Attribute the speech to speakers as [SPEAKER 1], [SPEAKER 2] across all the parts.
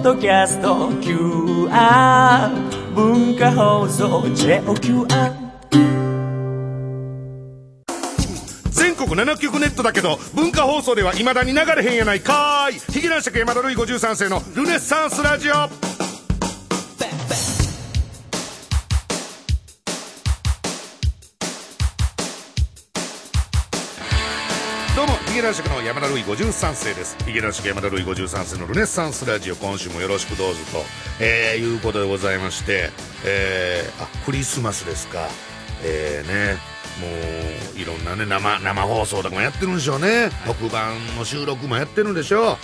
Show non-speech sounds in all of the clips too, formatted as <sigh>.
[SPEAKER 1] ッドキャスト QR 文化放送 JOQR
[SPEAKER 2] 全国7局ネットだけど文化放送ではいまだに流れへんやないかーい。ヒゲ男爵山田るい53世のルネッサンスラジオ。ゲ男爵の山田るい53世です。ヒゲ男爵山田るい53世のルネッサンスラジオ。今週もよろしくどうぞと、えー、いうことでございましてえー、あクリスマスですか。えーねもういろんなね生生放送とかもやってるんでしょうね、特番の収録もやってるんでしょう、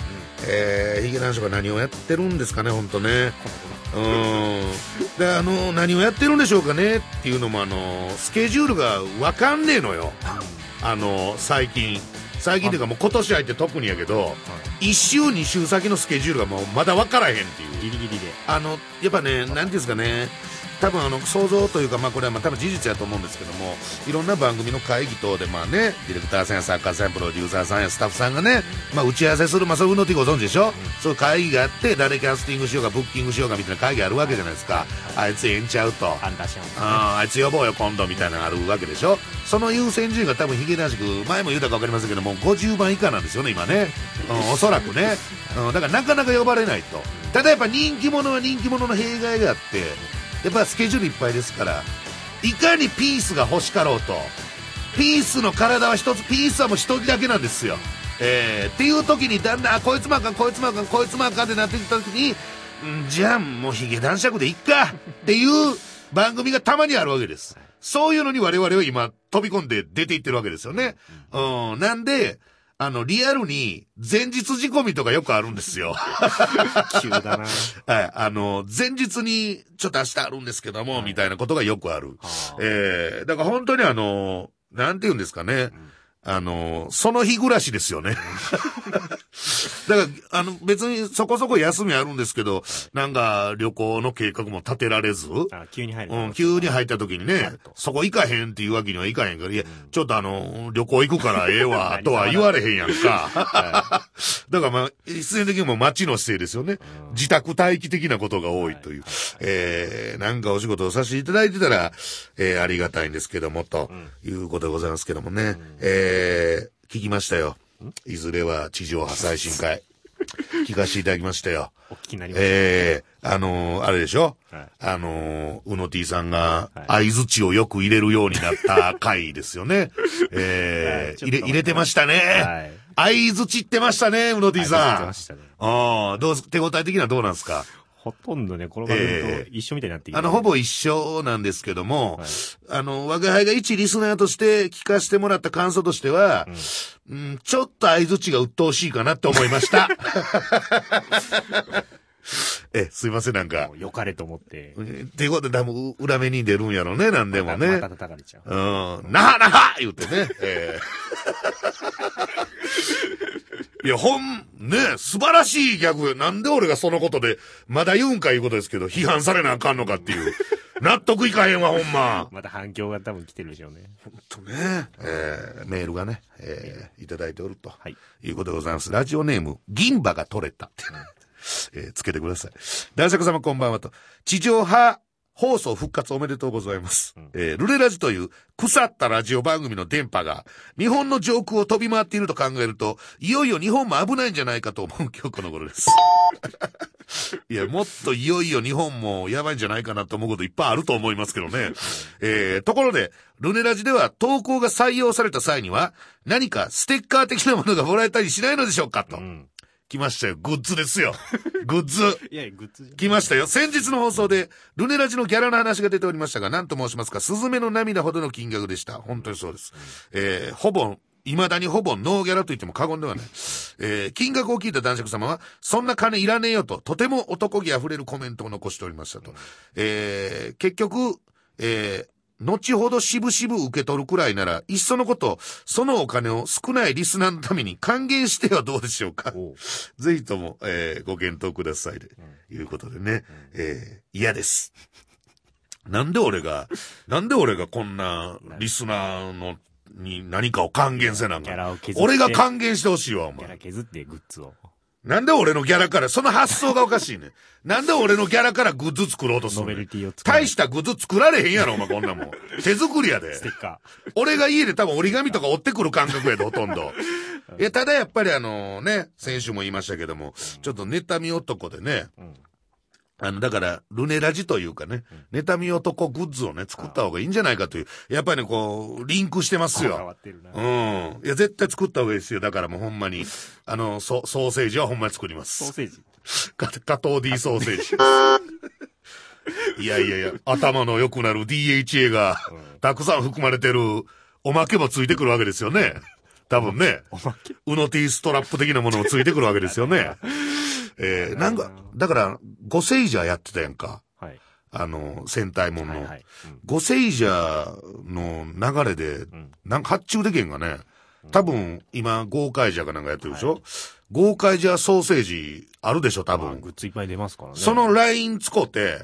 [SPEAKER 2] えー、ヒゲ男爵が何をやってるんですかね本当ね。うん。であの何をやってるんでしょうかねっていうのもあのスケジュールが分かんねえのよ。あの最近最近っていうかもう今年入って特にやけど、1週2週先のスケジュールがもうまだ分からへんっていう。
[SPEAKER 3] ギリギリで。
[SPEAKER 2] あのやっぱね、なんていうんですかね、多分あの想像というか、まあ、これはまあ多分事実やと思うんですけども、いろんな番組の会議等で、まあね、ディレクターさんや作家さんやプロデューサーさんやスタッフさんがね、まあ、打ち合わせする、まあ、そういうのってご存知でしょ、そういう会議があって、誰キャスティングしようか、ブッキングしようかみたいな会議あるわけじゃないですか、あいつええんちゃうと。あーあいつ呼ぼうよ今度みたいなのがあるわけでしょ？その優先順位が多分ヒゲ男爵前も言うたか分かりませんけども50番以下なんですよね今ね、うん、おそらくね、うん、だからなかなか呼ばれないと。ただやっぱ人気者は人気者の弊害があってやっぱスケジュールいっぱいですからいかにピースが欲しかろうとピースの体は一つピースはもう一人だけなんですよえー、っていう時にだんだんあこいつもあかんこいつもあかんこいつもあかんってなってきた時にじゃあもうヒゲ男爵でいっかっていう番組がたまにあるわけです。そういうのに我々は今飛び込んで出ていってるわけですよね。うん。なんで、あの、リアルに前日仕込みとかよくあるんですよ。<laughs>
[SPEAKER 3] 急だな <laughs>
[SPEAKER 2] はい。あの、前日にちょっと明日あるんですけども、みたいなことがよくある。えー、だから本当にあの、なんて言うんですかね。あの、その日暮らしですよね。<laughs> だから、あの、別にそこそこ休みあるんですけど、なんか旅行の計画も立てられず、
[SPEAKER 3] あ急に入る
[SPEAKER 2] うん、急に入った時にね、そこ行かへんっていうわけにはいかへんから、いや、ちょっとあの、旅行行くからええわ、<laughs> とは言われへんやんか。<laughs> だからまあ、必然的にも街の姿勢ですよね。自宅待機的なことが多いという。えー、なんかお仕事をさせていただいてたら、えー、ありがたいんですけども、ということでございますけどもね。えー、聞きましたよ。いずれは地上波最新回。聞かせていただきましたよ。
[SPEAKER 3] お聞きになりました
[SPEAKER 2] ええあのーあれでしょ、
[SPEAKER 3] はい
[SPEAKER 2] あのーうの T さんが
[SPEAKER 3] はい
[SPEAKER 2] 相槌をよく入れるようになった回ですよね。<laughs> ええ
[SPEAKER 3] はいちょっと
[SPEAKER 2] 入れ、入れてました
[SPEAKER 3] は
[SPEAKER 2] ね
[SPEAKER 3] い。
[SPEAKER 2] 相槌ってましたね、うの T
[SPEAKER 3] 相槌言って
[SPEAKER 2] さん。
[SPEAKER 3] ましたね
[SPEAKER 2] ああ、どうす、手応え的にはどうなんですか？
[SPEAKER 3] ほとんどね、この番組
[SPEAKER 2] え
[SPEAKER 3] と一緒みたいになってきて
[SPEAKER 2] あの、ほぼ一緒なんですけども、
[SPEAKER 3] はい
[SPEAKER 2] あの、我が輩が一リスナーとして聞かせてもらった感想としては、うん、ちょっと相槌が鬱陶しいかなって思いました。<laughs> え、すいません、なんか
[SPEAKER 3] も。う良かれと思って、
[SPEAKER 2] っていうことで多分裏目に出るんやろね、なんでもね。
[SPEAKER 3] また叩かれちゃう。
[SPEAKER 2] うん。なはなは言ってね。ええいや、ほん、ね、素晴らしいギャグ。なんで俺がそのことで、まだ言うんかいうことですけど、批判されなあかんのかっていう。<laughs> 納得いかへんわ、ほんま。
[SPEAKER 3] また反響が多分来てるでしょうね。
[SPEAKER 2] とね、えーメールがね、えーいただいておると、
[SPEAKER 3] はい
[SPEAKER 2] い、うことでございます。ラジオネーム、銀歯が取れた。<laughs> えーつけてください。男爵様こんばんはと。地上波放送復活おめでとうございます。えールレラジという腐ったラジオ番組の電波が日本の上空を飛び回っていると考えると、いよいよ日本も危ないんじゃないかと思う <laughs> 今日この頃です。<laughs> いや、もっといよいよ日本もやばいんじゃないかなと思うこといっぱいあると思いますけどね。えー、ところで、ルネラジでは投稿が採用された際には、何かステッカー的なものがもらえたりしないのでしょうかと。
[SPEAKER 3] うん。
[SPEAKER 2] 来ましたよ。グッズですよ。グッズ。<laughs>
[SPEAKER 3] いや、グッズ。
[SPEAKER 2] 来ましたよ。先日の放送で、ルネラジのギャラの話が出ておりましたが、何と申しますか、スズメの涙ほどの金額でした。本当にそうです。えー、ほぼ、未だにほぼノーギャラと言っても過言ではない。えー、金額を聞いた男爵様は、そんな金いらねえよと、とても男気あふれるコメントを残しておりましたと。えー、結局、えー、後ほど渋々受け取るくらいなら、いっそのこと、そのお金を少ないリスナーのために還元してはどうでしょうか。
[SPEAKER 3] おう。
[SPEAKER 2] ぜひとも、えーご検討くださいで、いうことでね、えー嫌です。なんで俺が、なんで俺がこんなリスナーの、に何かを還元せなあかん。
[SPEAKER 3] ギャラを削って。
[SPEAKER 2] 俺が還元してほしいわ、お前。
[SPEAKER 3] ギャラ削ってグッズを。
[SPEAKER 2] なんで俺のギャラから、その発想がおかしいねん。<laughs> なんで俺のギャラからグッズ作ろうとするの
[SPEAKER 3] ルティを作る
[SPEAKER 2] 大したグッズ作られへんやろ、お前こんなもん。手作りやで。<laughs>
[SPEAKER 3] ステッカ
[SPEAKER 2] 俺が家で多分折り紙とか折ってくる感覚やで、ほとんど。<laughs> いや、ただやっぱりあのね、先週も言いましたけども、ちょっと妬み男でね、
[SPEAKER 3] ー。うん。
[SPEAKER 2] あの、だから、ルネラジというかね、妬み男グッズをね、作った方がいいんじゃないかという、やっぱりね、こう、リンクしてますよ。
[SPEAKER 3] ってるな。
[SPEAKER 2] うん。いや、絶対作った方がいいですよ。だからもうほんまに、あの、ソソーセージはほんまに作ります。
[SPEAKER 3] ソーセージ？
[SPEAKER 2] 加加藤 D ソーセージ。<laughs> いやいやいや、頭の良くなる DHA がたくさん含まれてるおまけもついてくるわけですよね。多分ね。
[SPEAKER 3] おまけ？
[SPEAKER 2] ウノティーストラップ的なものもついてくるわけですよね。<laughs> えー、なんか、だから、ゴセイジャーやってたやんか。
[SPEAKER 3] はい。
[SPEAKER 2] あの、戦隊もんの。
[SPEAKER 3] はいはい。うん
[SPEAKER 2] ゴセイジャーの流れで、なんか発注できんがね。多分、今、豪快ジャーかなんかやってるでしょ、豪快ジャーソーセージあるでしょ多
[SPEAKER 3] まあ
[SPEAKER 2] 分。
[SPEAKER 3] グッズいっぱい出ますからね。
[SPEAKER 2] そのライン使って、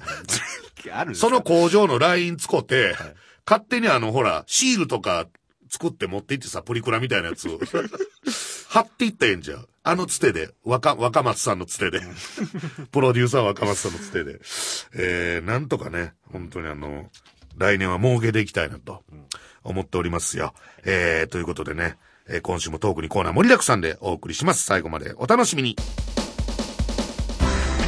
[SPEAKER 2] <laughs> その工場のライン使って、勝手にあの、ほら、シールとか作って持って行ってさ、プリクラみたいなやつを <laughs> 貼っていったらええんじゃん。あのつてで、若、若松さんのつてで。<laughs> プロデューサー若松さんのつてで。えー、なんとかね、本当にあの、来年は儲けていきたいなと思っておりますよ。えー、ということでね、えー今週もトークにコーナー盛りだくさんでお送りします。最後までお楽しみに。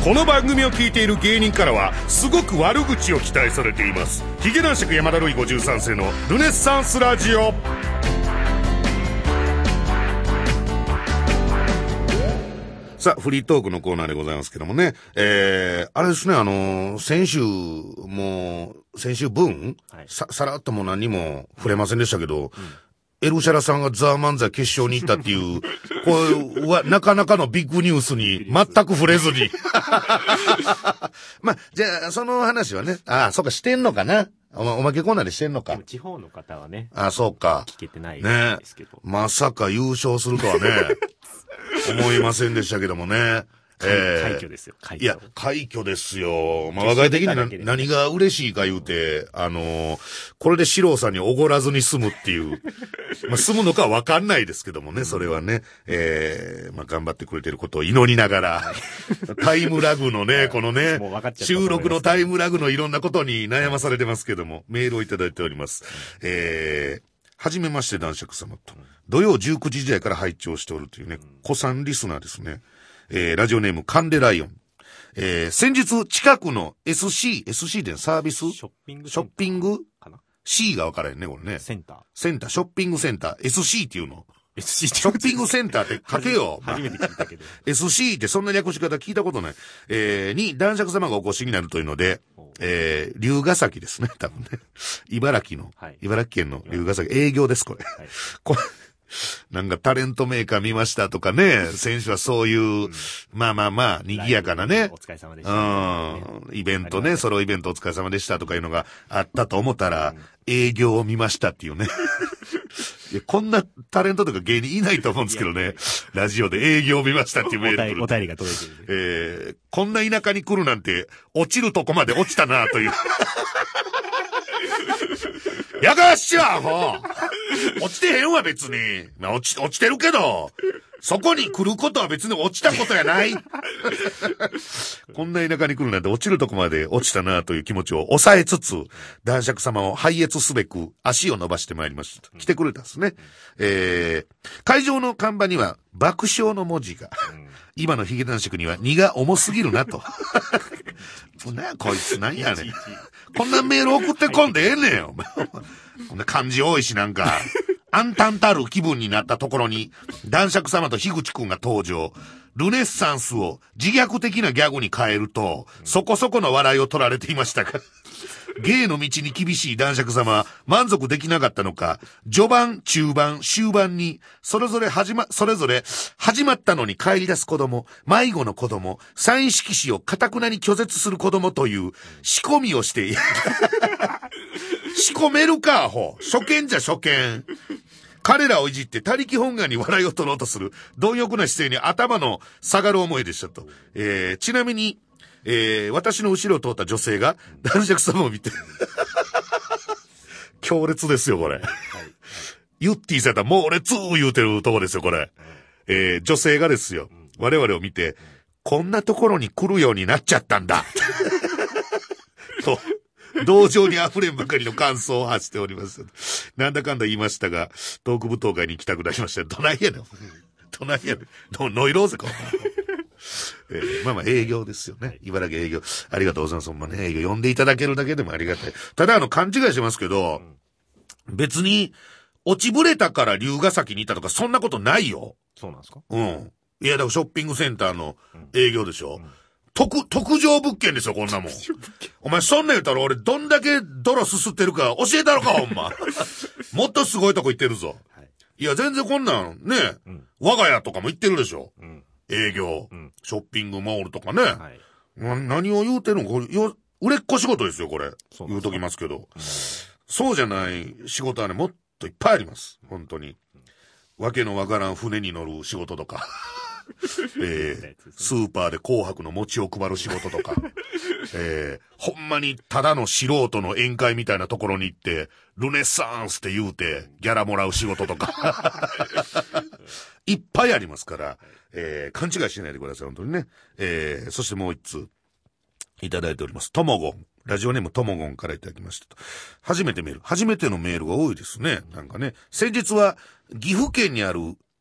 [SPEAKER 2] この番組を聞いている芸人からはすごく悪口を期待されていますヒゲ男爵山田るい53世のルネッサンスラジオさあ、フリートークのコーナーでございますけどもね。えー、あれですね、あのー先週、もう、先週分、
[SPEAKER 3] はい
[SPEAKER 2] さ、さらっとも何にも触れませんでしたけど、エルシャラさんがザー漫才決勝に行ったっていう、これはなかなかのビッグニュースに全く触れずに。<laughs> まあ、じゃあ、その話はね、ああ、そうか、してんのかな？おまおまけコーナーでしてんのか。
[SPEAKER 3] 地方の方はね、
[SPEAKER 2] ああ、そうか。
[SPEAKER 3] 聞けてない
[SPEAKER 2] ね
[SPEAKER 3] ですけど。
[SPEAKER 2] まさか優勝するとはね、思いませんでしたけどもね。え
[SPEAKER 3] 快挙ですよ、快
[SPEAKER 2] いや
[SPEAKER 3] 挙。、
[SPEAKER 2] 快挙ですよ。まあ、我が家的に何が嬉しいか言うて、あのーこれで四郎さんにおごらずに済むっていう。<laughs> まあ、済むのかわかんないですけどもね、それはね。えー、まあ、頑張ってくれてることを祈りながら、<laughs> タイムラグのね、このね収録のタイムラグのいろんなことに悩まされてますけども、メールをいただいております。えー、はじめまして男爵様と。土曜19時時代から拝聴しておるというね、古参リスナーですね。えー、ラジオネームカンデライオン。えー、先日近くの SC、SC でサービス
[SPEAKER 3] ショッピング
[SPEAKER 2] ショッピング？
[SPEAKER 3] かな
[SPEAKER 2] ?C が分からへんね、これね。
[SPEAKER 3] センター。
[SPEAKER 2] センター、ショッピングセンター、SC っていうの。
[SPEAKER 3] SC
[SPEAKER 2] ショッピングセンターって書けよ。<laughs>
[SPEAKER 3] 初めて聞いたけど。
[SPEAKER 2] SC ってそんな略し方聞いたことない。えー、に男爵様がお越しになるというので
[SPEAKER 3] お、
[SPEAKER 2] えー、龍ヶ崎ですね、多分ね。茨城の、
[SPEAKER 3] はい
[SPEAKER 2] 茨城県の龍ヶ崎、営業です、これ。
[SPEAKER 3] はい。
[SPEAKER 2] これ、なんかタレントメーカー見ましたとかね、選手はそういう、まあまあまあ、賑やかなね
[SPEAKER 3] お、疲れ様でした。
[SPEAKER 2] うん、イベントね、ソロイベントお疲れ様でしたとかいうのがあったと思ったら、営業を見ましたっていうね。<laughs> いやこんなタレントとか芸人いないと思うんですけどね。ラジオで営業を見ましたっていうメール
[SPEAKER 3] お便りが届いてる。
[SPEAKER 2] えー、こんな田舎に来るなんて、落ちるとこまで落ちたなという。やかしは、もう落ちてへんわ、別に。まあ、落ち、落ちてるけど、そこに来ることは別に落ちたことやない。こんな田舎に来るなんて落ちるとこまで落ちたなという気持ちを抑えつつ、男爵様を拝謁すべく足を伸ばしてまいりました。来てくれたんですね。えー、会場の看板には爆笑の文字が。今のヒゲ男爵には荷が重すぎるなと。もうこいつなんやねん。こんなメール送ってこんでええねんよ。こんな漢字多いしなんか。暗淡たる気分になったところに、男爵様と樋口くんが登場。ルネッサンスを自虐的なギャグに変えると、そこそこの笑いを取られていましたが、芸の道に厳しい男爵様は満足できなかったのか、序盤、中盤、終盤に、それぞれ始ま、それぞれ、始まったのに帰り出す子供、迷子の子供、サイン色紙を堅くなに拒絶する子供という仕込みをして、<laughs> 仕込めるか、アホ。初見じゃ初見。彼らをいじって他力本願に笑いを取ろうとする貪欲な姿勢に頭の下がる思いでしたと。えー、ちなみに、えー、私の後ろを通った女性が男爵様を見て、<laughs> 強烈ですよ、これ。ユッティさんやったら猛烈言うてるとこですよ、これ。えー、女性がですよ。我々を見て、こんなところに来るようになっちゃったんだ。<laughs> と、同情に溢れんばかりの感想を発しております。なんだかんだ言いましたが、トーク舞踏会に行きたくなりました。どないやねん。どないやねん。ノイローゼか、えーまあまあ営業ですよね。茨城営業。ありがとうございます。ほんまね、営業呼んでいただけるだけでもありがたい。ただあの、勘違いしてますけど、別に、落ちぶれたから龍ヶ崎に行ったとか、そんなことないよ。
[SPEAKER 3] そうなんですか？
[SPEAKER 2] うん。いや、だからショッピングセンターの営業でしょ。特、特上物件ですよ、こんなもん。お前、そんなん言ったら俺、どんだけ泥すすってるか教えたろか、ほんま。<laughs> もっとすごいとこ行ってるぞ。
[SPEAKER 3] はい。
[SPEAKER 2] いや、全然こんなん、ね、
[SPEAKER 3] うん。
[SPEAKER 2] 我が家とかも行ってるでしょ。
[SPEAKER 3] うん。
[SPEAKER 2] 営業、
[SPEAKER 3] うん
[SPEAKER 2] ショッピングモールとかね。
[SPEAKER 3] はい。
[SPEAKER 2] な何を言うてるのこれ、よ、売れっ子仕事ですよ、これ。言うときますけど。そうじゃない仕事はね、もっといっぱいあります。本当に。わけのわからん船に乗る仕事とか。<laughs> えー、スーパーで紅白の餅を配る仕事とか。えー、ほんまにただの素人の宴会みたいなところに行って、ルネッサンスって言うて、ギャラもらう仕事とか。<laughs> いっぱいありますから、えー、勘違いしないでください、本当にね。えー、そしてもう一通。いただいております。ともごん。ラジオネームともごんからいただきましたと。初めてメール。初めてのメールが多いですね。なんかね。先日は、岐阜県にある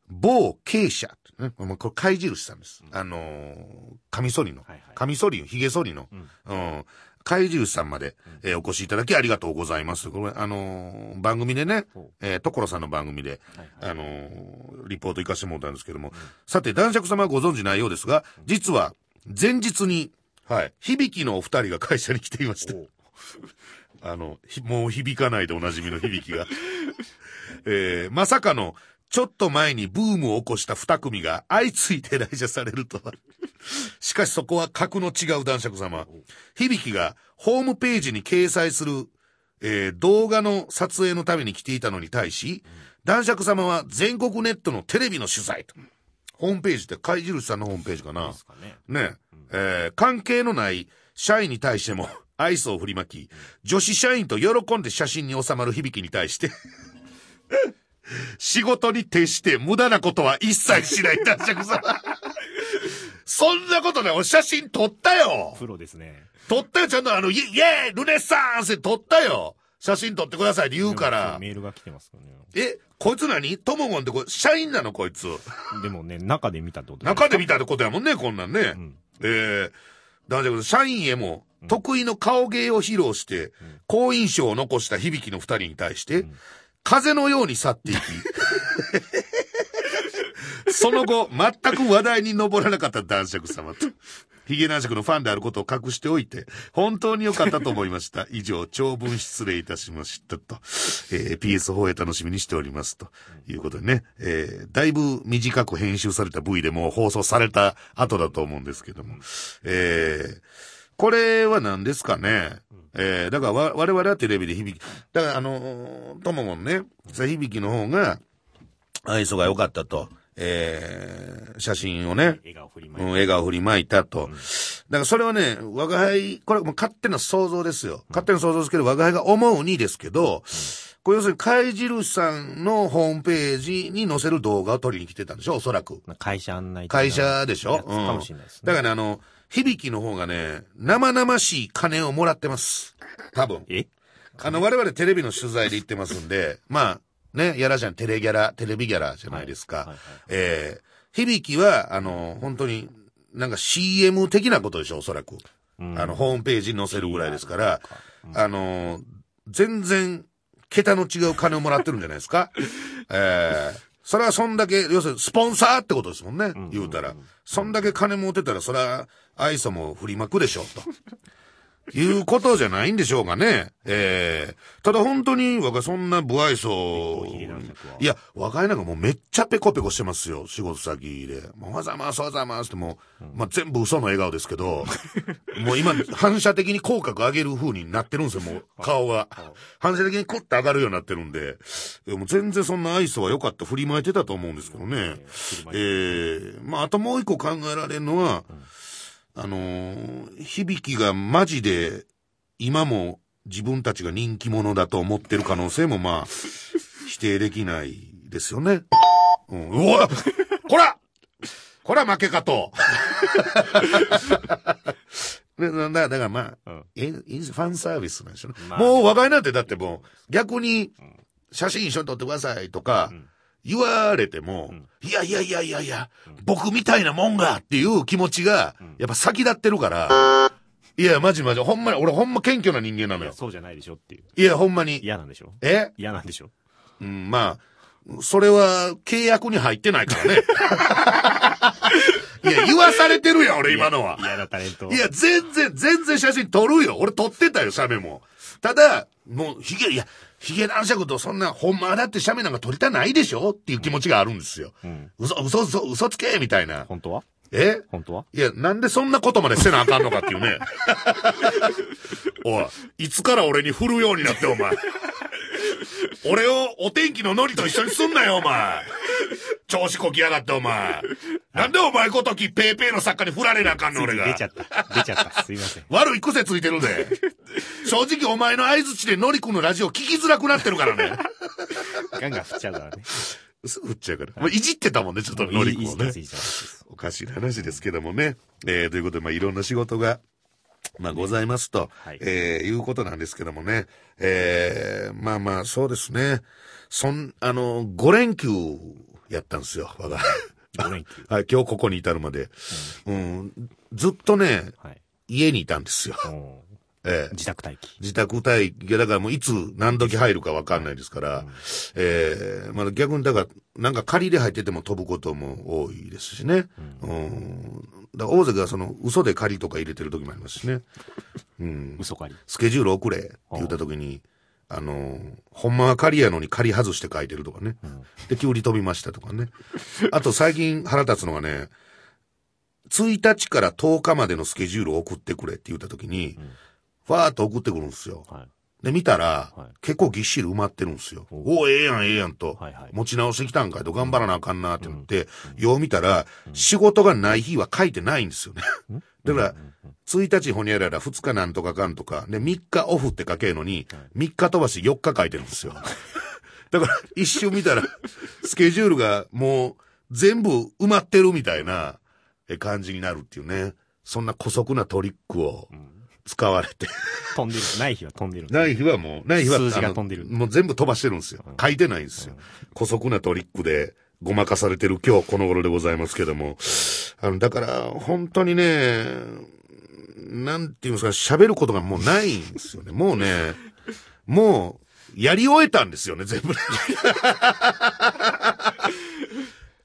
[SPEAKER 2] 某傾斜。ね、まあこれ貝印さんです。あのー、カミソリの。カミソリ、ヒゲ剃りの。うん。貝印さんまで、えーお越しいただきありがとうございます。これ、あのー番組でねえー、所さんの番組で、
[SPEAKER 3] はいはい。
[SPEAKER 2] あのーリポート行かせてもらったんですけども、さて、男爵様はご存知ないようですが、実は、前日に、はい、響きのお二人が会社に来ていました。
[SPEAKER 3] お <laughs>
[SPEAKER 2] あの、ひもう響かないでおなじみの響きが。<laughs> えー、まさかの、ちょっと前にブームを起こした二組が相次いで来社されるとは。<laughs> しかしそこは格の違う男爵様。響きがホームページに掲載する、えー動画の撮影のために来ていたのに対し、男爵様は全国ネットのテレビの取材と。ホームページって貝印さんのホームページかな。
[SPEAKER 3] ですかね。
[SPEAKER 2] ねえ、ー関係のない社員に対してもアイスを振りまき、女子社員と喜んで写真に収まる響きに対して、仕事に徹して無駄なことは一切しない男爵様。そんなことない。俺写真撮ったよ。
[SPEAKER 3] プロですね。
[SPEAKER 2] 撮ったよ。ちゃんとあの、イイエーイルネッサンスで撮ったよ。写真撮ってくださいって言うから。
[SPEAKER 3] メールが来てますからね。
[SPEAKER 2] え、こいつ何？トモゴンってこれ、社員なのこいつ。
[SPEAKER 3] でもね、中で見たってこと
[SPEAKER 2] 中で見たってことやもんね、こんなんね。
[SPEAKER 3] ん
[SPEAKER 2] えー、男爵社員へも、得意の顔芸を披露して、好印象を残した響きの二人に対して、風のように去っていき、その後、全く話題に上らなかった男爵様と、ヒゲ男爵のファンであることを隠しておいて、本当に良かったと思いました。以上、長文失礼いたしましたと、えー PS4 へ楽しみにしておりますと。いうことでね、えーだいぶ短く編集された V でも放送された後だと思うんですけども、えーこれは何ですかね、えーだからわ我々はテレビで響き、だからあのーとももんね、さ響きの方が、愛想が良かったと、えー写真をね、
[SPEAKER 3] 笑顔振り
[SPEAKER 2] うん、
[SPEAKER 3] まいて。
[SPEAKER 2] 笑顔振りまいたと。だからそれはね、我が輩、これもう勝手な想像ですよ。勝手な想像ですけど、我が輩が思うにですけど、これ要するに貝印さんのホームページに載せる動画を撮りに来てたんでしょおそらく。
[SPEAKER 3] 会社案内
[SPEAKER 2] 会社でしょ？
[SPEAKER 3] やつかもしれないですね。
[SPEAKER 2] だからね、あの、響きの方がね、生々しい金をもらってます。多分。
[SPEAKER 3] え？
[SPEAKER 2] あの、我々テレビの取材で行ってますんで、まあ、ね、やらじゃん、テレギャラ、テレビギャラじゃないですか。
[SPEAKER 3] はいはいはい
[SPEAKER 2] えー、響きは、あの、本当に、なんか CM 的なことでしょ、おそらく。
[SPEAKER 3] うん
[SPEAKER 2] あの、ホームページに載せるぐらいですから、あの、全然、桁の違う金をもらってるんじゃないですか。<laughs> えー、それはそんだけ、要するにスポンサーってことですもんね、言うたら。そんだけ金持ってたら、それは愛想も振りまくでしょう、と。いうことじゃないんでしょうかね。ええただ本当に、若いそんな不愛想。いや、若いなんかもうめっちゃペコペコしてますよ、仕事先で。もうおはようございます、おはようございますってもう、まあ全部嘘の笑顔ですけど、もう今、反射的に口角上げる風になってるんですよ、もう、顔が。反射的にクッて上がるようになってるんで、いやもう全然そんな愛想は良かった、振りまいてたと思うんですけどね。ええまああともう一個考えられるのは、あのー響きがマジで、今も自分たちが人気者だと思ってる可能性もまあ、<laughs> 否定できないですよね。うん、うわこら！これは負けかと。<laughs> でだだからまあ、
[SPEAKER 3] うん。
[SPEAKER 2] えいいファンサービスなんでしょうね。
[SPEAKER 3] まあ
[SPEAKER 2] もう話題なんてだってもう、逆に、写真一緒に撮ってくださいとか、
[SPEAKER 3] ん
[SPEAKER 2] 言われても、いやいやいやいやいや、僕みたいなもんがっていう気持ちが、やっぱ先立ってるから、いや、マジマジ、ほんまに、俺ほんま謙虚な人間なのよ。
[SPEAKER 3] そうじゃないでしょっていう。
[SPEAKER 2] いや、ほんまに。
[SPEAKER 3] 嫌なんでしょ？
[SPEAKER 2] え？
[SPEAKER 3] 嫌なんでしょ？
[SPEAKER 2] うん、まあ、それは契約に入ってないからね。<laughs> いや、言わされてるやん、俺今のは。
[SPEAKER 3] 嫌なタレント。
[SPEAKER 2] いや、全然、全然写真撮るよ。俺撮ってたよ、写メも。ただ、もう、ヒゲ、いや、ヒゲ男爵とそんな、ほんまだって写メなんか撮りたないでしょっていう気持ちがあるんですよ。
[SPEAKER 3] うん。
[SPEAKER 2] 嘘、嘘、嘘、嘘つけみたいな。
[SPEAKER 3] 本当は？
[SPEAKER 2] え？
[SPEAKER 3] 本当は？い
[SPEAKER 2] や、なんでそんなことまでせなあかんのかっていうね。<laughs> おい、いつから俺に振るようになって、お前。俺をお天気のノリと一緒にすんなよ、お前。調子こきやがって、お前。なんでお前ごときペーペーの作家に振られなあかんの、俺が。
[SPEAKER 3] 出ちゃった。出ちゃった。すいません。
[SPEAKER 2] 悪い癖ついてるで。<laughs> 正直お前の合図値でノリ君のラジオ聞きづらくなってるからね。
[SPEAKER 3] ガンガン振っちゃうからね。
[SPEAKER 2] すぐ振っちゃうから。まあ、いじってたもんね、ちょっとノリ君をねおかしい話ですけどもね。えー、ということで、まあ、いろんな仕事が、まあ、ございますと、
[SPEAKER 3] はい
[SPEAKER 2] えー、いうことなんですけどもね。えー、まあまあ、そうですね。そん、あの、5連休やったんですよ、我が。
[SPEAKER 3] 5連休？<laughs>
[SPEAKER 2] はい、今日ここに至るまで。うん、ずっとね、
[SPEAKER 3] はい。
[SPEAKER 2] 家にいたんですよ。
[SPEAKER 3] お
[SPEAKER 2] えー
[SPEAKER 3] 自宅待機。
[SPEAKER 2] 自宅待機が、だからもういつ何時入るかわかんないですから、ええまあ逆にだから、なんか仮で入ってても飛ぶことも多いですしね。うん。だから大関がその嘘で仮とか入れてる時もありますしね。うん。
[SPEAKER 3] 嘘狩り。
[SPEAKER 2] スケジュール送れって言った時に、あの、ほんまは仮やのに仮外して書いてるとかね。で、急に飛びましたとかね。あと最近腹立つのがね、1日から10日までのスケジュールを送ってくれって言った時に、ファーっと送ってくるんですよ。
[SPEAKER 3] はい。
[SPEAKER 2] で、見たら、
[SPEAKER 3] はい
[SPEAKER 2] 結構ぎっしり埋まってるんですよ。
[SPEAKER 3] お
[SPEAKER 2] おお、ええやん、ええやんと。持ち直してきたんかいと、頑張らなあかんなって言って、よう見たら、仕事がない日は書いてないんですよね。だから、1日ほにゃらら、2日なんとかかんとか、で、3日オフって書けるのに、3日飛ばして4日書いてるんですよ。<laughs> だから、一瞬見たら、スケジュールがもう、全部埋まってるみたいなえ感じになるっていうね。そんな古速なトリックを使われて。
[SPEAKER 3] 飛んでる。ない日は飛んでる。
[SPEAKER 2] ない日はもう、ない日は
[SPEAKER 3] 数字が飛んでる
[SPEAKER 2] もう全部飛ばしてるんですよ。書いてないんですよ。古速なトリックでごまかされてる今日この頃でございますけども。あの、だから、本当にね、なんていうんですか、喋ることがもうないんですよね。もうね、<laughs> もう、やり終えたんですよね、全部ね。<laughs>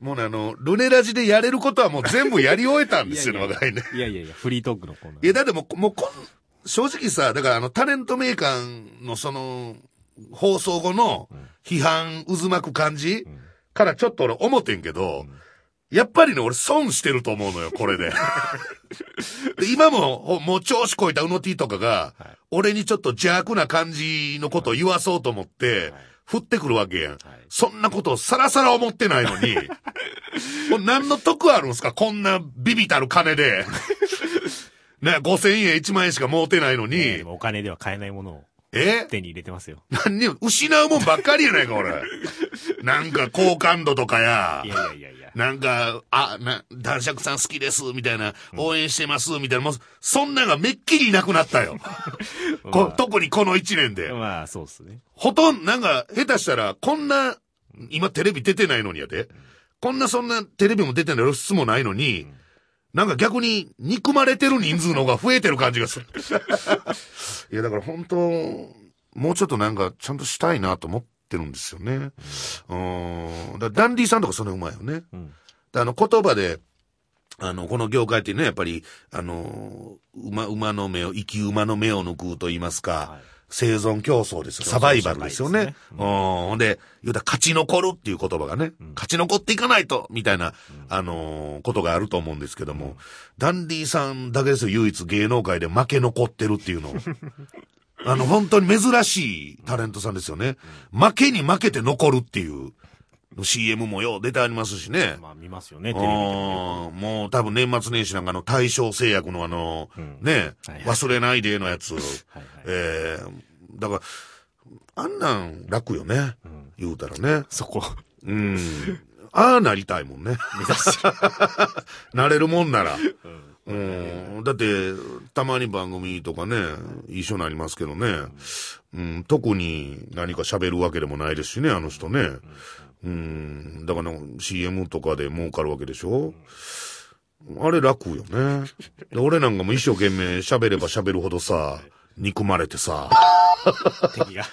[SPEAKER 2] もうね、あの、ルネラジでやれることはもう全部やり終えたんですよね、
[SPEAKER 3] いやいや
[SPEAKER 2] 若いね。
[SPEAKER 3] いやいやいや、フリートークのコーナー。
[SPEAKER 2] いや、だってもう、もうこん、正直さ、だからあの、タレントメーカーのその、放送後の批判渦巻く感じ、からちょっと俺思ってんけど、やっぱりね、俺損してると思うのよ、これで。<laughs> で今も、ほもう調子こいたうの T とかが、
[SPEAKER 3] はい
[SPEAKER 2] 俺にちょっと邪悪な感じのことを言わそうと思って、振ってくるわけやん。そんなことをさらさら思ってないのに、<laughs> もう何の得あるんすか？こんなビビたる金で。<laughs> ね、5000円1万円しか儲てないのに、
[SPEAKER 3] お金では買えないものを
[SPEAKER 2] え？
[SPEAKER 3] 手に入れてますよ。
[SPEAKER 2] 何にも失うもんばっかりやないか、俺。<laughs> なんか好感度とかや
[SPEAKER 3] い。やいやいやいや。
[SPEAKER 2] なんか、あ、な、男爵さん好きです、みたいな、応援してます、みたいな、もう、そんなんがめっきりなくなったよ。<laughs> こ
[SPEAKER 3] まあ
[SPEAKER 2] 特にこの一年で。
[SPEAKER 3] まあ、そうっすね。
[SPEAKER 2] ほとんど、なんか、下手したら、こんな、今テレビ出てないのにやで。こんなそんなテレビも出てない露出もないのに、なんか逆に憎まれてる人数の方が増えてる感じがする。<laughs> いや、だから本当、もうちょっとなんかちゃんとしたいなと思ってるんですよね。うん。だダンディさんとかそれうまいよね。
[SPEAKER 3] うん。
[SPEAKER 2] であの、言葉で、あの、この業界ってね、やっぱり、あの、馬、馬の目を、生き馬の目を抜くと言いますか、
[SPEAKER 3] はい
[SPEAKER 2] 生存競争ですよ。サバイバルですよね。
[SPEAKER 3] ね
[SPEAKER 2] うん。ほんで、言うたら勝ち残るっていう言葉がね、勝ち残っていかないと、みたいな、あのーことがあると思うんですけども、ダンディさんだけですよ、唯一芸能界で負け残ってるっていうの。<laughs> あの、本当に珍しいタレントさんですよね。負けに負けて残るっていう、CM もよう出てありますしね。
[SPEAKER 3] まあ、見ますよね、テレビでも。
[SPEAKER 2] もう多分年末年始なんかの対象製薬のあの、
[SPEAKER 3] ん
[SPEAKER 2] ね、
[SPEAKER 3] はい
[SPEAKER 2] 忘れないでのやつ。<laughs>
[SPEAKER 3] はいはい。
[SPEAKER 2] えー、だから、あんなん楽よね。言うたらね。
[SPEAKER 3] そこ。
[SPEAKER 2] うん。ああなりたいもんね。<laughs>
[SPEAKER 3] 目指して。<laughs>
[SPEAKER 2] なれるもんなら。
[SPEAKER 3] うん
[SPEAKER 2] うん。だって、たまに番組とかね、一緒になりますけどね。うん、特に何か喋るわけでもないですしね、あの人ね。うん、だから CM とかで儲かるわけでしょあれ楽よね。で俺なんかも一生懸命喋れば喋るほどさ、憎まれてさ、
[SPEAKER 3] 敵が。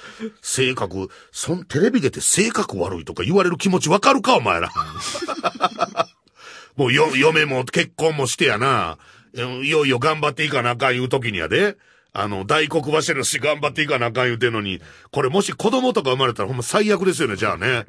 [SPEAKER 2] 性格、そん、テレビ出て性格悪いとか言われる気持ちわかるか、お前ら。もうよ、嫁も結婚もしてやな。いよいよ頑張っていかなあかん言う時にやで。あの、大黒柱のし頑張っていかなあかん言うてんのに、これもし子供とか生まれたらほんま最悪ですよね、じゃあね。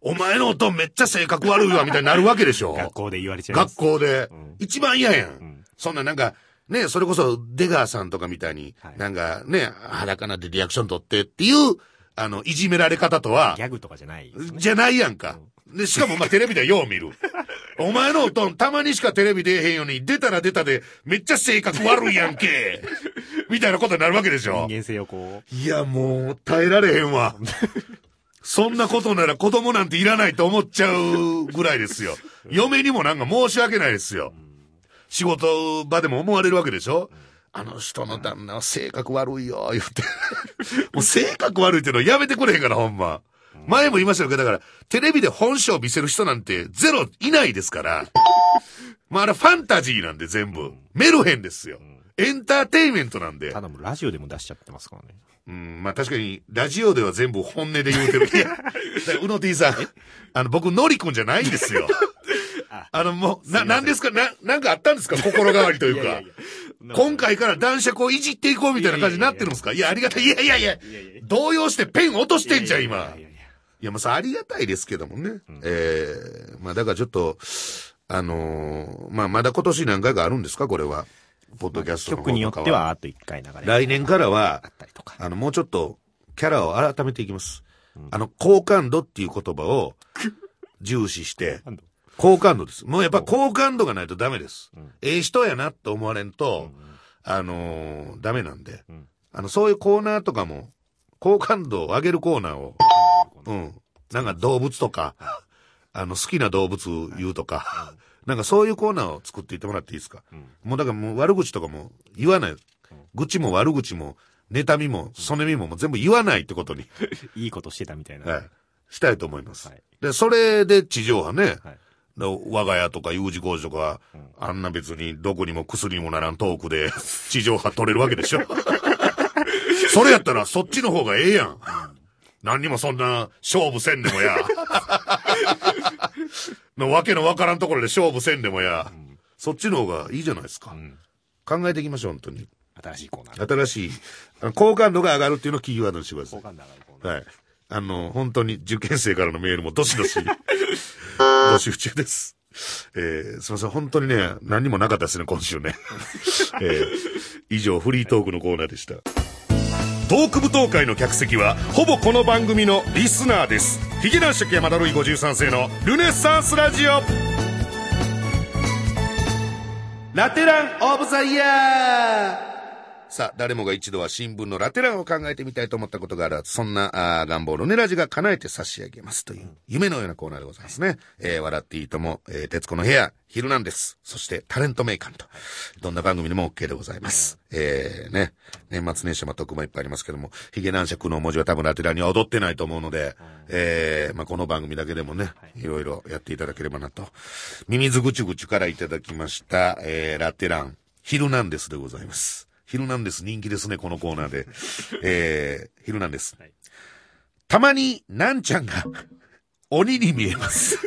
[SPEAKER 2] お前のおとんめっちゃ性格悪いわ、みたいになるわけでしょ。
[SPEAKER 3] 学校で言われちゃいま
[SPEAKER 2] 学
[SPEAKER 3] す。
[SPEAKER 2] 校で。
[SPEAKER 3] ん
[SPEAKER 2] 一番嫌やん。
[SPEAKER 3] ん
[SPEAKER 2] そんななんか、ね、それこそ出川さんとかみたいに、
[SPEAKER 3] はい
[SPEAKER 2] なんかね、裸なってリアクション取ってっていう、あの、いじめられ方とは
[SPEAKER 3] ギ、ャグとかじゃないね。
[SPEAKER 2] じゃないやんか。で、しかもまあテレビではよう見る。<laughs> お前のおとん、たまにしかテレビ出えへんように、出たら出たで、めっちゃ性格悪いやんけ。<laughs> みたいなことになるわけでしょ
[SPEAKER 3] 人。間性をこ
[SPEAKER 2] いや、もう、耐えられへんわ。そんなことなら子供なんていらないと思っちゃうぐらいですよ。嫁にもなんか申し訳ないですよ。仕事場でも思われるわけでしょあの人の旦那は性格悪いよ、言って。もう性格悪いっていうのやめてくれへんから、ほんま。前も言いましたけど、だから、テレビで本性を見せる人なんてゼロいないですから。まあ、あれファンタジーなんで全部。メルヘンですよ。エンターテインメントなんで
[SPEAKER 3] う、。ただもうラジオでも出しちゃってますからね。
[SPEAKER 2] うん、まあ確かに、ラジオでは全部本音で言うてる。いや、うの T さん、あの、僕、のりくんじゃないんですよ。<laughs> あの、もう、な、なんですか？な、なんかあったんですか？心変わりというか。
[SPEAKER 3] いやいやいや
[SPEAKER 2] 今回から男爵をいじっていこうみたいな感じになってるんですか？いや、ありがたい。いやいやいや
[SPEAKER 3] いやいや
[SPEAKER 2] 動揺してペン落としてんじゃん、今。
[SPEAKER 3] いや
[SPEAKER 2] まあさ、ありがたいですけどもね。ええまあだからちょっと、あのーまあまだ今年何回かあるんですか？これは。ポッドキャストの方とか
[SPEAKER 3] 曲によってはあと一回流れ
[SPEAKER 2] 来年からは
[SPEAKER 3] あ、
[SPEAKER 2] の、もうちょっと、キャラを改めていきます。あの、好感度っていう言葉を <laughs> 重視して、好感度。です。もうやっぱ好感度がないとダメです。
[SPEAKER 3] ん。
[SPEAKER 2] ええ人やなって思われんと、あのーダメなんで、
[SPEAKER 3] ん。
[SPEAKER 2] あの、そういうコーナーとかも、好感度を上げるコーナーを、うん。なんか動物とか、あの、好きな動物言うとか、なんかそういうコーナーを作っていってもらっていいですか、もうだからもう悪口とかも言わない。愚痴も悪口も、妬みも、そねみももう全部言わないってことに、<laughs>
[SPEAKER 3] いいことしてたみたいな。
[SPEAKER 2] はい、したいと思います。
[SPEAKER 3] はい
[SPEAKER 2] で、それで地上波ね、
[SPEAKER 3] はい
[SPEAKER 2] で我が家とか U 字工事とか、あんな別にどこにも薬にもならんトークで地上波取れるわけでしょ？<laughs> それやったらそっちの方がええやん。何にもそんな勝負せんでもや。<laughs> のわけのわからんところで勝負せんでもや。そっちの方がいいじゃないですか。
[SPEAKER 3] ん
[SPEAKER 2] 考えていきましょう、本当に。
[SPEAKER 3] 新しいコーナー。
[SPEAKER 2] 新しい、好感度が上がるっていうのをキーワードにしてください
[SPEAKER 3] 好。感度上がるコーナー。
[SPEAKER 2] はい。あの、本当に受験生からのメールもどしどし、募集中です。えー、すみません、本当にね、何にもなかったですね、今週ね。<laughs> えー、以上、フリートークのコーナーでした。トーク舞踏会の客席は、ほぼこの番組のリスナーです。ヒゲ男爵山田ルイ53世のルネッサンスラジオラテランオブザイヤーさあ、誰もが一度は新聞のラテランを考えてみたいと思ったことがある、そんなあー願望をルネラジが叶えて差し上げますという、夢のようなコーナーでございますね。えー、笑っていいとも、えー、徹子の部屋、ヒルナンデス、そしてタレントメーカーと、どんな番組でも OK でございます。えー、ね、年末年始も特番いっぱいありますけども、ヒゲ男爵の文字は多分ラテランには踊ってないと思うので、えー、まあ、この番組だけでもね、いろいろやっていただければなと。ミミズぐちゅぐちゅからいただきました、えー、ラテラン、ヒルナンデスでございます。ヒルナンデス人気ですね、このコーナーで。<laughs> えー、ヒルナンデス。
[SPEAKER 3] はい
[SPEAKER 2] たまに、なんちゃんが、鬼に見えます。<laughs>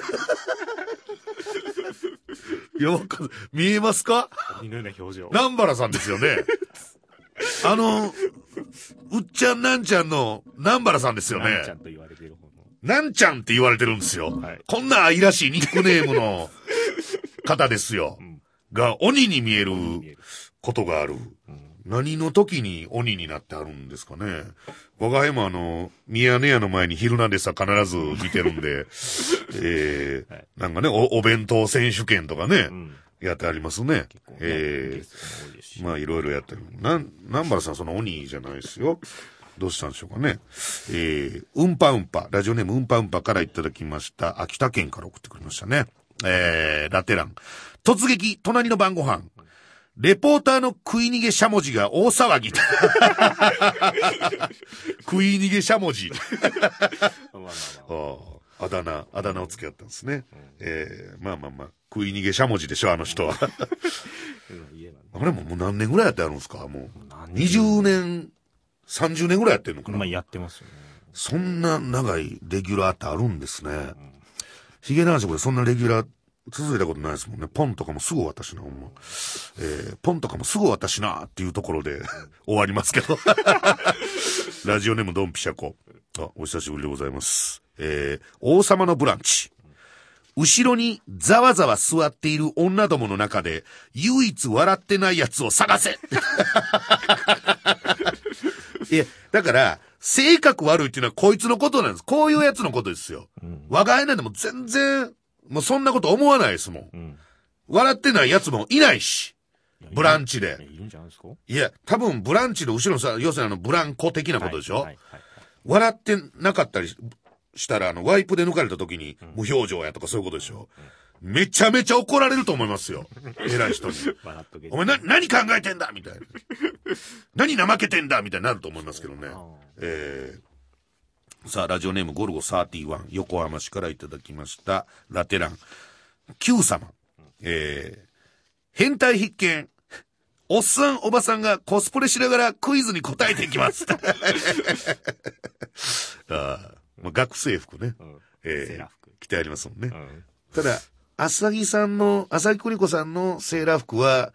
[SPEAKER 2] いや、わかん見えますか？
[SPEAKER 3] 鬼のような表情。
[SPEAKER 2] 南原さんですよね。あの、うっちゃんなんちゃんの南原さんですよね
[SPEAKER 3] なんちゃ。んと言われてる方の。
[SPEAKER 2] なんちゃんって言われてるんですよ。
[SPEAKER 3] はい
[SPEAKER 2] こんな愛らしいニックネームの <laughs> 方ですよ。が、鬼に見える
[SPEAKER 3] 見える
[SPEAKER 2] ことがある。何の時に鬼になってあるんですかね。我が家もあの、ミヤネ屋の前にヒルナンデスは必ず見てるんで、<laughs> えー
[SPEAKER 3] はい
[SPEAKER 2] なんかねお、お弁当選手権とかね、
[SPEAKER 3] ん
[SPEAKER 2] やってありますね。
[SPEAKER 3] ね
[SPEAKER 2] えーまあいろいろやってる。なん、南原さんその鬼じゃないですよ。どうしたんでしょうかね。えー、うんぱうんぱ、ラジオネームうんぱうんぱからいただきました。秋田県から送ってくれましたね。えー、ラテラン。突撃、隣の晩ご飯。レポーターの食い逃げしゃもじが大騒ぎ。<laughs> 食い逃げしゃもじ。
[SPEAKER 3] まあ
[SPEAKER 2] だ名、あだ名をつけ合ったんですね。えー、まあまあまあ、食い逃げしゃもじでしょ、あの人は。あれももう何年ぐらいやってあるんですか？もう。
[SPEAKER 3] 何
[SPEAKER 2] 20年、30年ぐらいやってんのかな、
[SPEAKER 3] まあやってますよね。
[SPEAKER 2] そんな長いレギュラーってあるんですね。ヒゲ男子これそんなレギュラー続いたことないですもんね。ポンとかもすぐ私な、ほんま。えー、ポンとかもすぐ私なっていうところで <laughs> 終わりますけど。<laughs> ラジオネームドンピシャコ。あ、お久しぶりでございます。えー、王様のブランチ。後ろにざわざわ座っている女どもの中で唯一笑ってないやつを探せ <laughs> いや、だから、性格悪いっていうのはこいつのことなんです。こういうやつのことですよ。我が家なんでも全然、もうそんなこと思わないですもん。
[SPEAKER 3] うん。
[SPEAKER 2] 笑ってないやつもいないし。ブランチで
[SPEAKER 3] いや。いるんじゃないですか？
[SPEAKER 2] いや、多分ブランチの後ろのさ、要するにあのブランコ的なことでしょ、
[SPEAKER 3] はいはいはい
[SPEAKER 2] 笑ってなかったりしたら、あの、ワイプで抜かれた時に、無表情やとかそういうことでしょ、めちゃめちゃ怒られると思いますよ。<laughs> 偉い人に。
[SPEAKER 3] 笑っとけ。
[SPEAKER 2] お前な、何考えてんだ？みたいな。何怠けてんだ？みたいになると思いますけどね。えー、さあ、ラジオネームゴルゴ31、横浜市からいただきました、ラテラン。Q 様。えー、変態必見。おっさん、おばさんがコスプレしながらクイズに答えていきます。<laughs> あーまあ、学生服ね。
[SPEAKER 3] うん。
[SPEAKER 2] えー着てありますもんね。
[SPEAKER 3] うん。
[SPEAKER 2] ただ、浅木さんの、浅木邦子さんのセーラー服は、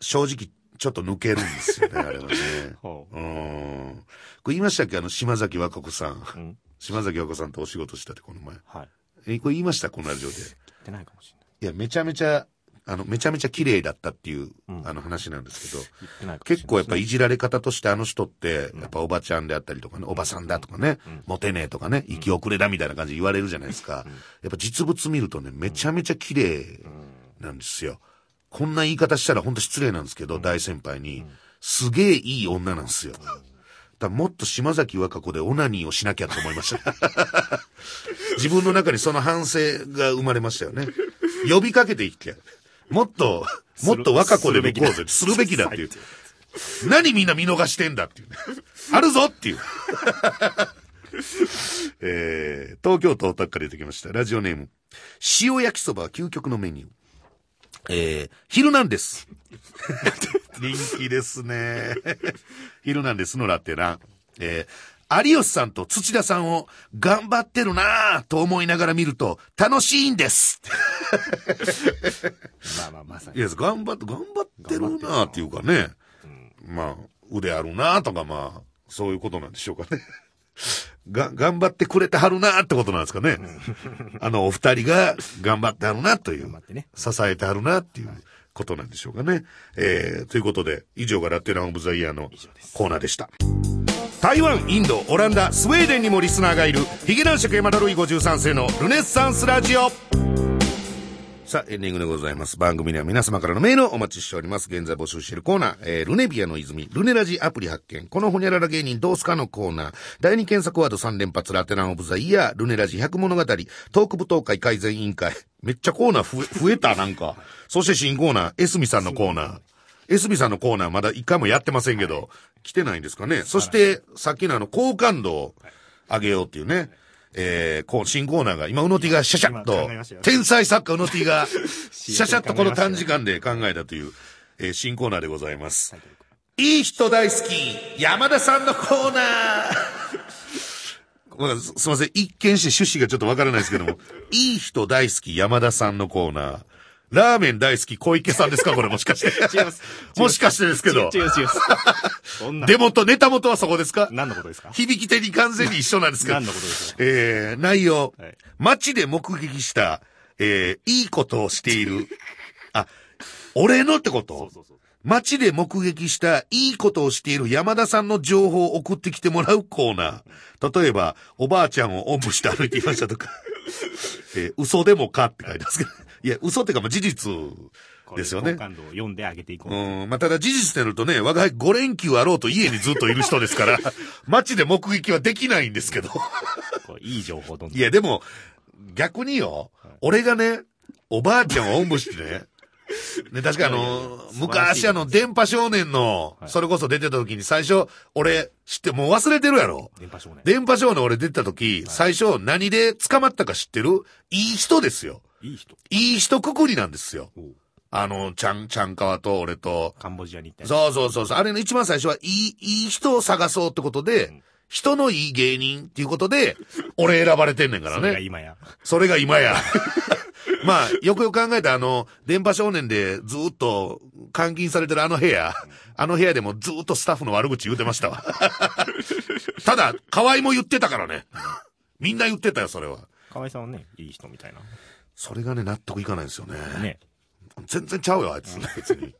[SPEAKER 2] 正直、ちょっと抜けるんですよね、<laughs> あれはね。
[SPEAKER 3] ほ
[SPEAKER 2] うーん。これ言いましたっけ？あの、島崎和歌子さん。
[SPEAKER 3] う。うん。
[SPEAKER 2] 島崎和歌子さんとお仕事したって、この前。
[SPEAKER 3] はい。
[SPEAKER 2] え、これ言いました？このラジオで。
[SPEAKER 3] 言ってないかもしれない。
[SPEAKER 2] いや、めちゃめちゃ、あの、めちゃめちゃ綺麗だったっていう、
[SPEAKER 3] うん
[SPEAKER 2] あの話なんですけど、
[SPEAKER 3] 言ってないかもしれない。
[SPEAKER 2] 結構やっぱいじられ方としてあの人って、やっぱおばちゃんであったりとかね、おばさんだとかね、モテねえとかね、生き遅れだみたいな感じで言われるじゃないですか。やっぱ実物見るとね、めちゃめちゃ綺麗なんですよ。こんな言い方したら本当失礼なんですけど、大先輩に、すげえいい女なんですよ。だもっと島崎和歌子でオナニーをしなきゃと思いました。<laughs> 自分の中にその反省が生まれましたよね。呼びかけていって、もっと、もっと和歌子で向こうぜ。するべきだっていう。何みんな見逃してんだっていうね。あるぞっていう。<laughs> えー、東京都大田区から出てきました。ラジオネーム。塩焼きそばは究極のメニュー。えー、昼なんです。<laughs> 人気ですね。<laughs> 昼なんですのラテラン。えー、有吉さんと土田さんを頑張ってるなぁと思いながら見ると楽しいんです。<laughs>
[SPEAKER 3] まあまあ、まさ
[SPEAKER 2] いや、頑張って、頑張ってるなぁっていうかね。まあ、腕あるなぁとかまあ、そういうことなんでしょうかね。が、頑張ってくれてはるなぁってことなんですかね。あのお二人が頑張ってはるなという
[SPEAKER 3] ね。
[SPEAKER 2] 支えてはるなっていうことなんでしょうかね。えー、ということで、以上がラテランオブザイヤーのコーナーでした。台湾、インド、オランダ、スウェーデンにもリスナーがいる、ヒゲ男爵山田ルイ53世のルネッサンスラジオ。さあ、エンディングでございます。番組では皆様からのメールをお待ちしております。現在募集しているコーナー、えー、ルネビアの泉、ルネラジアプリ発見、このホニャララ芸人どうすかのコーナー、第2検索ワード3連発ラテランオブザイヤー、ルネラジ100物語、トーク舞踏会改善委員会、めっちゃコーナー増え、<laughs> 増えた、なんか。そして新コーナー、エスミさんのコーナー。エスミさんのコーナーまだ一回もやってませんけど、来てないんですかね。そして、さっきのあの、好感度を上げようっていうね。えー、こう、新コーナーが、今、うの T がシャシャッと天才作家うの T が、<laughs> シャシャッとこの短時間で考えたという、えー新コーナーでございます。いい人大好き、山田さんのコーナーまあすすいません。一見して趣旨がちょっとわからないですけども、<laughs> いい人大好き、山田さんのコーナー。ラーメン大好き、小池さんですか？これもしかして。
[SPEAKER 3] 違います。<laughs>
[SPEAKER 2] もしかしてですけど。
[SPEAKER 3] 違う違う。そんな。
[SPEAKER 2] 出元、ネタ元はそこですか？
[SPEAKER 3] 何のことですか？
[SPEAKER 2] 響き手に完全に一緒なんですけど。
[SPEAKER 3] 何のことですか？
[SPEAKER 2] えー、内容。
[SPEAKER 3] はい
[SPEAKER 2] 街で目撃した、えー、いいことをしている。あ、俺のってこと？
[SPEAKER 3] そうそうそう。
[SPEAKER 2] 街で目撃したいいことをしている山田さんの情報を送ってきてもらうコーナー。例えば、おばあちゃんをおんぶして歩いていましたとか。えー嘘でもかって書いてますけど。いや、嘘ってか、まあ、事実ですよね
[SPEAKER 3] 好感度を読んであげていこう。
[SPEAKER 2] うん、まあ、ただ事実でるとね、我が輩5連休あろうと家にずっといる人ですから、<laughs> 街で目撃はできないんですけど。
[SPEAKER 3] いい情報どんどん。
[SPEAKER 2] いや、でも、逆によ、俺がね、おばあちゃんをおんぶしてね、ね、確かあの、昔あの、電波少年の、
[SPEAKER 3] はい
[SPEAKER 2] それこそ出てた時に最初、俺、知って、もう忘れてるやろ。
[SPEAKER 3] 電波少年。
[SPEAKER 2] 電波少年俺出てた時、最初何で捕まったか知ってる？いい人ですよ。
[SPEAKER 3] いい人。
[SPEAKER 2] いい人くくりなんですよ。あの、ちゃん、ちゃんかわと俺と、
[SPEAKER 3] カンボジアに行ったり
[SPEAKER 2] そうそうそうそう。あれの一番最初は、いい、いい人を探そうってことで、
[SPEAKER 3] ん
[SPEAKER 2] 人のいい芸人っていうことで、俺選ばれてんねんから
[SPEAKER 3] それが
[SPEAKER 2] ね。
[SPEAKER 3] 今や。
[SPEAKER 2] それが今や。<laughs> まあ、よくよく考えたらあの、電波少年でずっと監禁されてるあの部屋、あの部屋でもずっとスタッフの悪口言うてましたわ。<laughs> ただ、河合も言ってたからね。みんな言ってたよ、それは。
[SPEAKER 3] 河合さんはね、いい人みたいな。
[SPEAKER 2] それがね、納得いかないんですよね。
[SPEAKER 3] ね。
[SPEAKER 2] 全然ちゃうよ、あいつ。別に。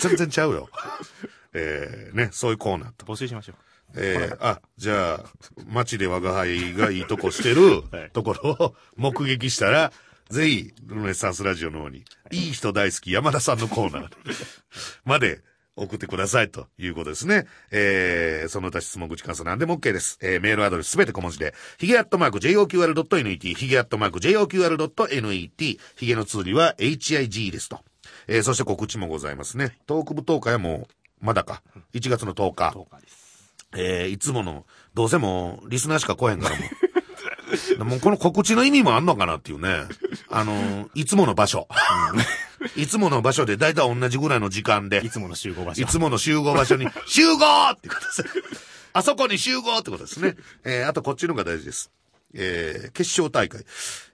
[SPEAKER 2] 全然ちゃうよ。えー、ね、そういうコーナーと。
[SPEAKER 3] 募集しましょう。
[SPEAKER 2] えー、あ、じゃあ、街で我が輩がいいとこしてる
[SPEAKER 3] はい
[SPEAKER 2] ところを目撃したら、ぜひ、ルネッサンスラジオの方に、いい人大好き山田さんのコーナーまで送ってくださいということですね。えー、その他質問口感想なんでも OK です。えー、メールアドレスすべて小文字で、ヒゲアットマーク JOQR.net、ヒゲアットマーク JOQR.net、ヒゲの通りは HIG ですと。えー、そして告知もございますね。トーク部東海はもう、まだか。1月の10日。
[SPEAKER 3] 10日です。
[SPEAKER 2] えー、いつもの、どうせもう、リスナーしか来へんからもう。<laughs> もうこの告知の意味もあんのかなっていうね。あのーいつもの場所。<laughs> いつもの場所で、だいたい同じぐらいの時間で
[SPEAKER 3] い、つもの集合場所。
[SPEAKER 2] いつもの集合場所に、<laughs> 集合ってことです。あそこに集合ってことですね。えー、あとこっちのが大事です。えー、決勝大会。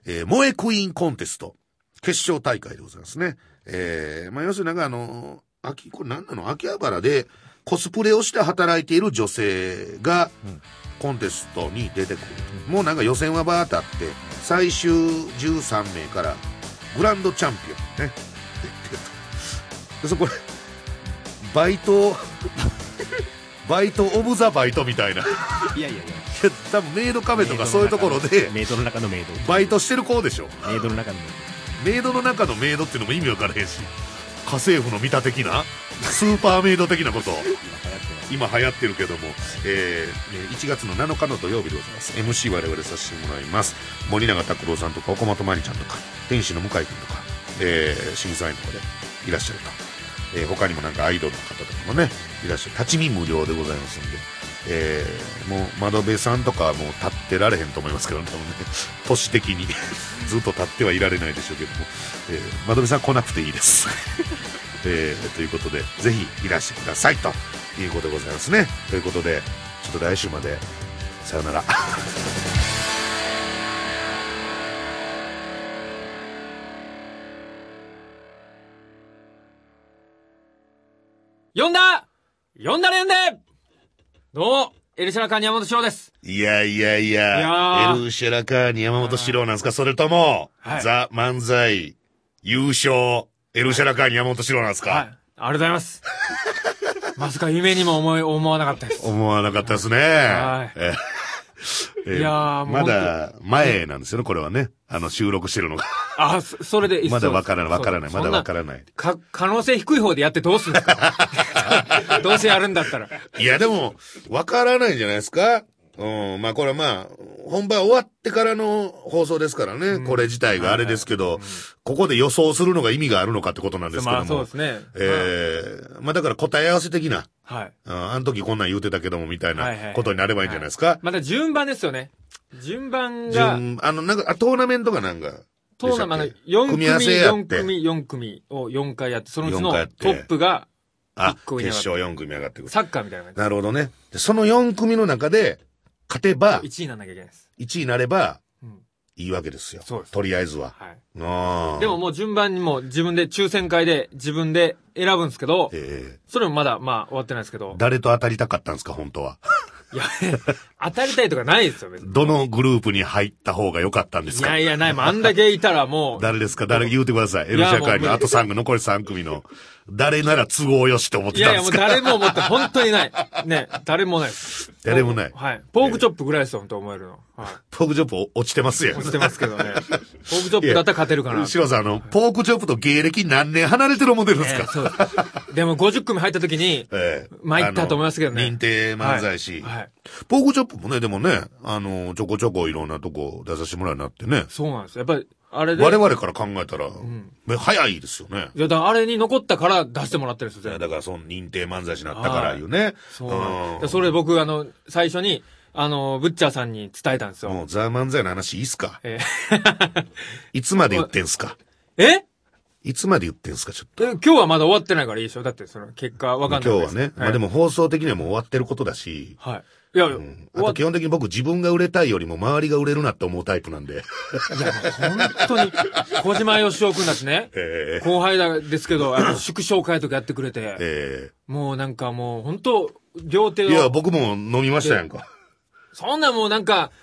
[SPEAKER 2] えー、萌えクイーンコンテスト。決勝大会でございますね。えー、まあ、要するになんかあのー秋、これ何なの？秋葉原でコスプレをして働いている女性が、コンテストに出てくる。もうなんか予選はバーってあって、最終13名からグランドチャンピオンね、出 <laughs> てそこで、バイト、バイトオブザバイトみたいな。い
[SPEAKER 3] いやいやいや。
[SPEAKER 2] や多分メイドカフェとかそういうところで、
[SPEAKER 3] メイドの中のメイド。
[SPEAKER 2] バイトしてる子でしょ。
[SPEAKER 3] メイドの中のメイ
[SPEAKER 2] メイドの中のメイドっていうのも意味わからへんし、家政婦の見た的な、スーパーメイド的なことを。
[SPEAKER 3] ド。今流行ってます。
[SPEAKER 2] 今流行ってるけども、えー、1月の7日の土曜日でございます。MC 我々させてもらいます。森永拓郎さんとか岡本真理ちゃんとか、天使の向井君とか、えー、審査員とかでいらっしゃると。えー、他にもなんかアイドルの方とかもね、いらっしゃる。立ち見無料でございますんで。えー、もう窓辺さんとかはもう立ってられへんと思いますけどね、多分ね、都市的に <laughs> ずっと立ってはいられないでしょうけども、えー、窓辺さん来なくていいです。<laughs> えー、ということで、ぜひいらしてくださいということでございますね。ということで、ちょっと来週まで、さよなら。<laughs>
[SPEAKER 4] 呼んだ呼んだれんでどうも、エルシャラカーニ山本翔です。
[SPEAKER 2] いやいやいや、
[SPEAKER 4] いやー
[SPEAKER 2] エルシェラカーに山本史郎なんですか？それとも、
[SPEAKER 4] はい
[SPEAKER 2] ザ・漫才、優勝、エルシェラカーに山本史郎なんですか、
[SPEAKER 4] はい。ありがとうございます。<laughs> まさか夢にも思い、思わなかったです。
[SPEAKER 2] 思わなかったですね。
[SPEAKER 4] はい
[SPEAKER 2] えーえー
[SPEAKER 4] いや
[SPEAKER 2] まだ前なんですよね、これはね。あの、収録してるのが。
[SPEAKER 4] あ、そそれで、<laughs>
[SPEAKER 2] まだわからない、わからない、まだわからない。
[SPEAKER 4] か、可能性低い方でやってどうすんですか？<laughs> どうせやるんだったら。
[SPEAKER 2] いや、でも、わからないんじゃないですか？うん、まあこれはまあ、本番終わってからの放送ですからね、これ自体があれですけど、ここで予想するのが意味があるのかってことなんですけども。
[SPEAKER 4] まあそうですね。
[SPEAKER 2] ええまあだから答え合わせ的な、
[SPEAKER 4] はい。
[SPEAKER 2] うんあの時こんなん言うてたけどもみたい
[SPEAKER 4] はいはいは
[SPEAKER 2] ないことになればいいんじゃないですか。
[SPEAKER 4] また順番ですよね。順番が、
[SPEAKER 2] 順あの、なんか、あトーナメントかなんか。
[SPEAKER 4] トーナメント、
[SPEAKER 2] でしたっけ
[SPEAKER 4] ？4組、
[SPEAKER 2] 組み合わせやっ
[SPEAKER 4] 4
[SPEAKER 2] て。
[SPEAKER 4] 組、4組を4回やって、そのうちの
[SPEAKER 2] 四回やって
[SPEAKER 4] トップが
[SPEAKER 2] あ決勝4組上がってくる。
[SPEAKER 4] サッカーみたいな感
[SPEAKER 2] なるほどね。でその4組の中で、勝てば
[SPEAKER 4] じ。、1位にならなきゃいけないです。
[SPEAKER 2] 1位になれば
[SPEAKER 4] うん、
[SPEAKER 2] いいわけですよ。
[SPEAKER 4] そうです
[SPEAKER 2] とりあえずは。
[SPEAKER 4] はい。でも、もう順番にも自分で抽選会で自分で選ぶんですけど、
[SPEAKER 2] ええ
[SPEAKER 4] それもまだまあ終わってないですけど、
[SPEAKER 2] 誰と当たりたかったんですか、本当は。
[SPEAKER 4] いや、当たりたいとかないですよ、別に。
[SPEAKER 2] どのグループに入った方が良かったんですか？
[SPEAKER 4] いやいや、ない。もうあんだけいたらもう、
[SPEAKER 2] 誰ですか？誰？言うてください。エル
[SPEAKER 4] いや
[SPEAKER 2] シャカーに
[SPEAKER 4] もう
[SPEAKER 2] あと3組、残り3組の誰なら都合よしって思っ
[SPEAKER 4] いやいや、もう
[SPEAKER 2] てたんですか
[SPEAKER 4] 誰も思って、本当にない。ね、誰もない。
[SPEAKER 2] 誰もない
[SPEAKER 4] はい。ポークチョップぐらいですよ、本当思えるの。はい。
[SPEAKER 2] ポークチョップ落ちてますやん。
[SPEAKER 4] 落ちてますけどね。ポークチョップだったら勝てるかな。
[SPEAKER 2] シロさん、あの、ポークチョップと芸歴何年離れてるモデルです
[SPEAKER 4] ええ
[SPEAKER 2] か、
[SPEAKER 4] そう。でも50組入った時に、<laughs>
[SPEAKER 2] ええ
[SPEAKER 4] 参ったと思いますけどね
[SPEAKER 2] 認定漫才師。
[SPEAKER 4] はいはい
[SPEAKER 2] ポークチョップもね、でもね、あの、ちょこちょこいろんなとこ出させてもらうようになってね。
[SPEAKER 4] そうなんですよ。やっぱり、あれで。
[SPEAKER 2] 我々から考えたら、早いですよね。
[SPEAKER 4] いや、だからあれに残ったから出してもらってるんですよ、
[SPEAKER 2] だからその認定漫才師になったからいうね。
[SPEAKER 4] そうそれ僕、あの、最初に、あの、ブッチャーさんに伝えたんですよ。
[SPEAKER 2] もうザ・漫才の話いいっすか？
[SPEAKER 4] え <laughs>
[SPEAKER 2] いつまで言ってんすか？
[SPEAKER 4] ーえ？
[SPEAKER 2] いつまで言ってんすか？ちょっと。
[SPEAKER 4] え今日はまだ終わってないからいいでしょだって、その、結果わかんない
[SPEAKER 2] 今日はね。まあでも放送的にはもう終わってることだし。
[SPEAKER 4] はい。いや、
[SPEAKER 2] あ
[SPEAKER 4] 終わっ
[SPEAKER 2] と基本的に僕自分が売れたいよりも周りが売れるなって思うタイプなんで。
[SPEAKER 4] いや、本当に、小島よしおくんだしね。<laughs>
[SPEAKER 2] ええ
[SPEAKER 4] 後輩だですけど、あの祝勝会とかやってくれて、
[SPEAKER 2] え
[SPEAKER 4] もうなんかもう本当両手を。
[SPEAKER 2] えいや、僕も飲みましたやんか。
[SPEAKER 4] そんなもうなんか、い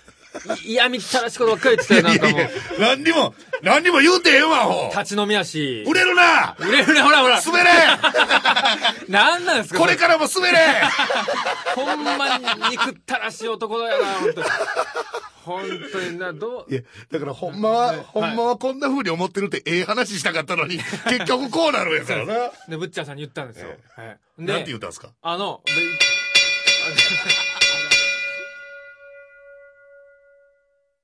[SPEAKER 4] 嫌みったらしいことばっかり言ってたよ、なんかもう。
[SPEAKER 2] 何にも、何にも言うてええわ、ほ
[SPEAKER 4] 立ち飲みやし。
[SPEAKER 2] 売れるな
[SPEAKER 4] 売れるね、ほらほら。
[SPEAKER 2] 滑れ <laughs>
[SPEAKER 4] なんなんですか
[SPEAKER 2] これからも滑れ <laughs>
[SPEAKER 4] ほんまに憎ったらしい男だよな、本当に。本当にな、どう？
[SPEAKER 2] い。や、だからほんまは、ほんまはこんな風に思ってるってええ話したかったのに、<laughs> 結局こうなるんやからな。
[SPEAKER 4] で、ブッチャーさんに言ったんですよ。はい。で、
[SPEAKER 2] なんて言ったんですか？
[SPEAKER 4] あの、で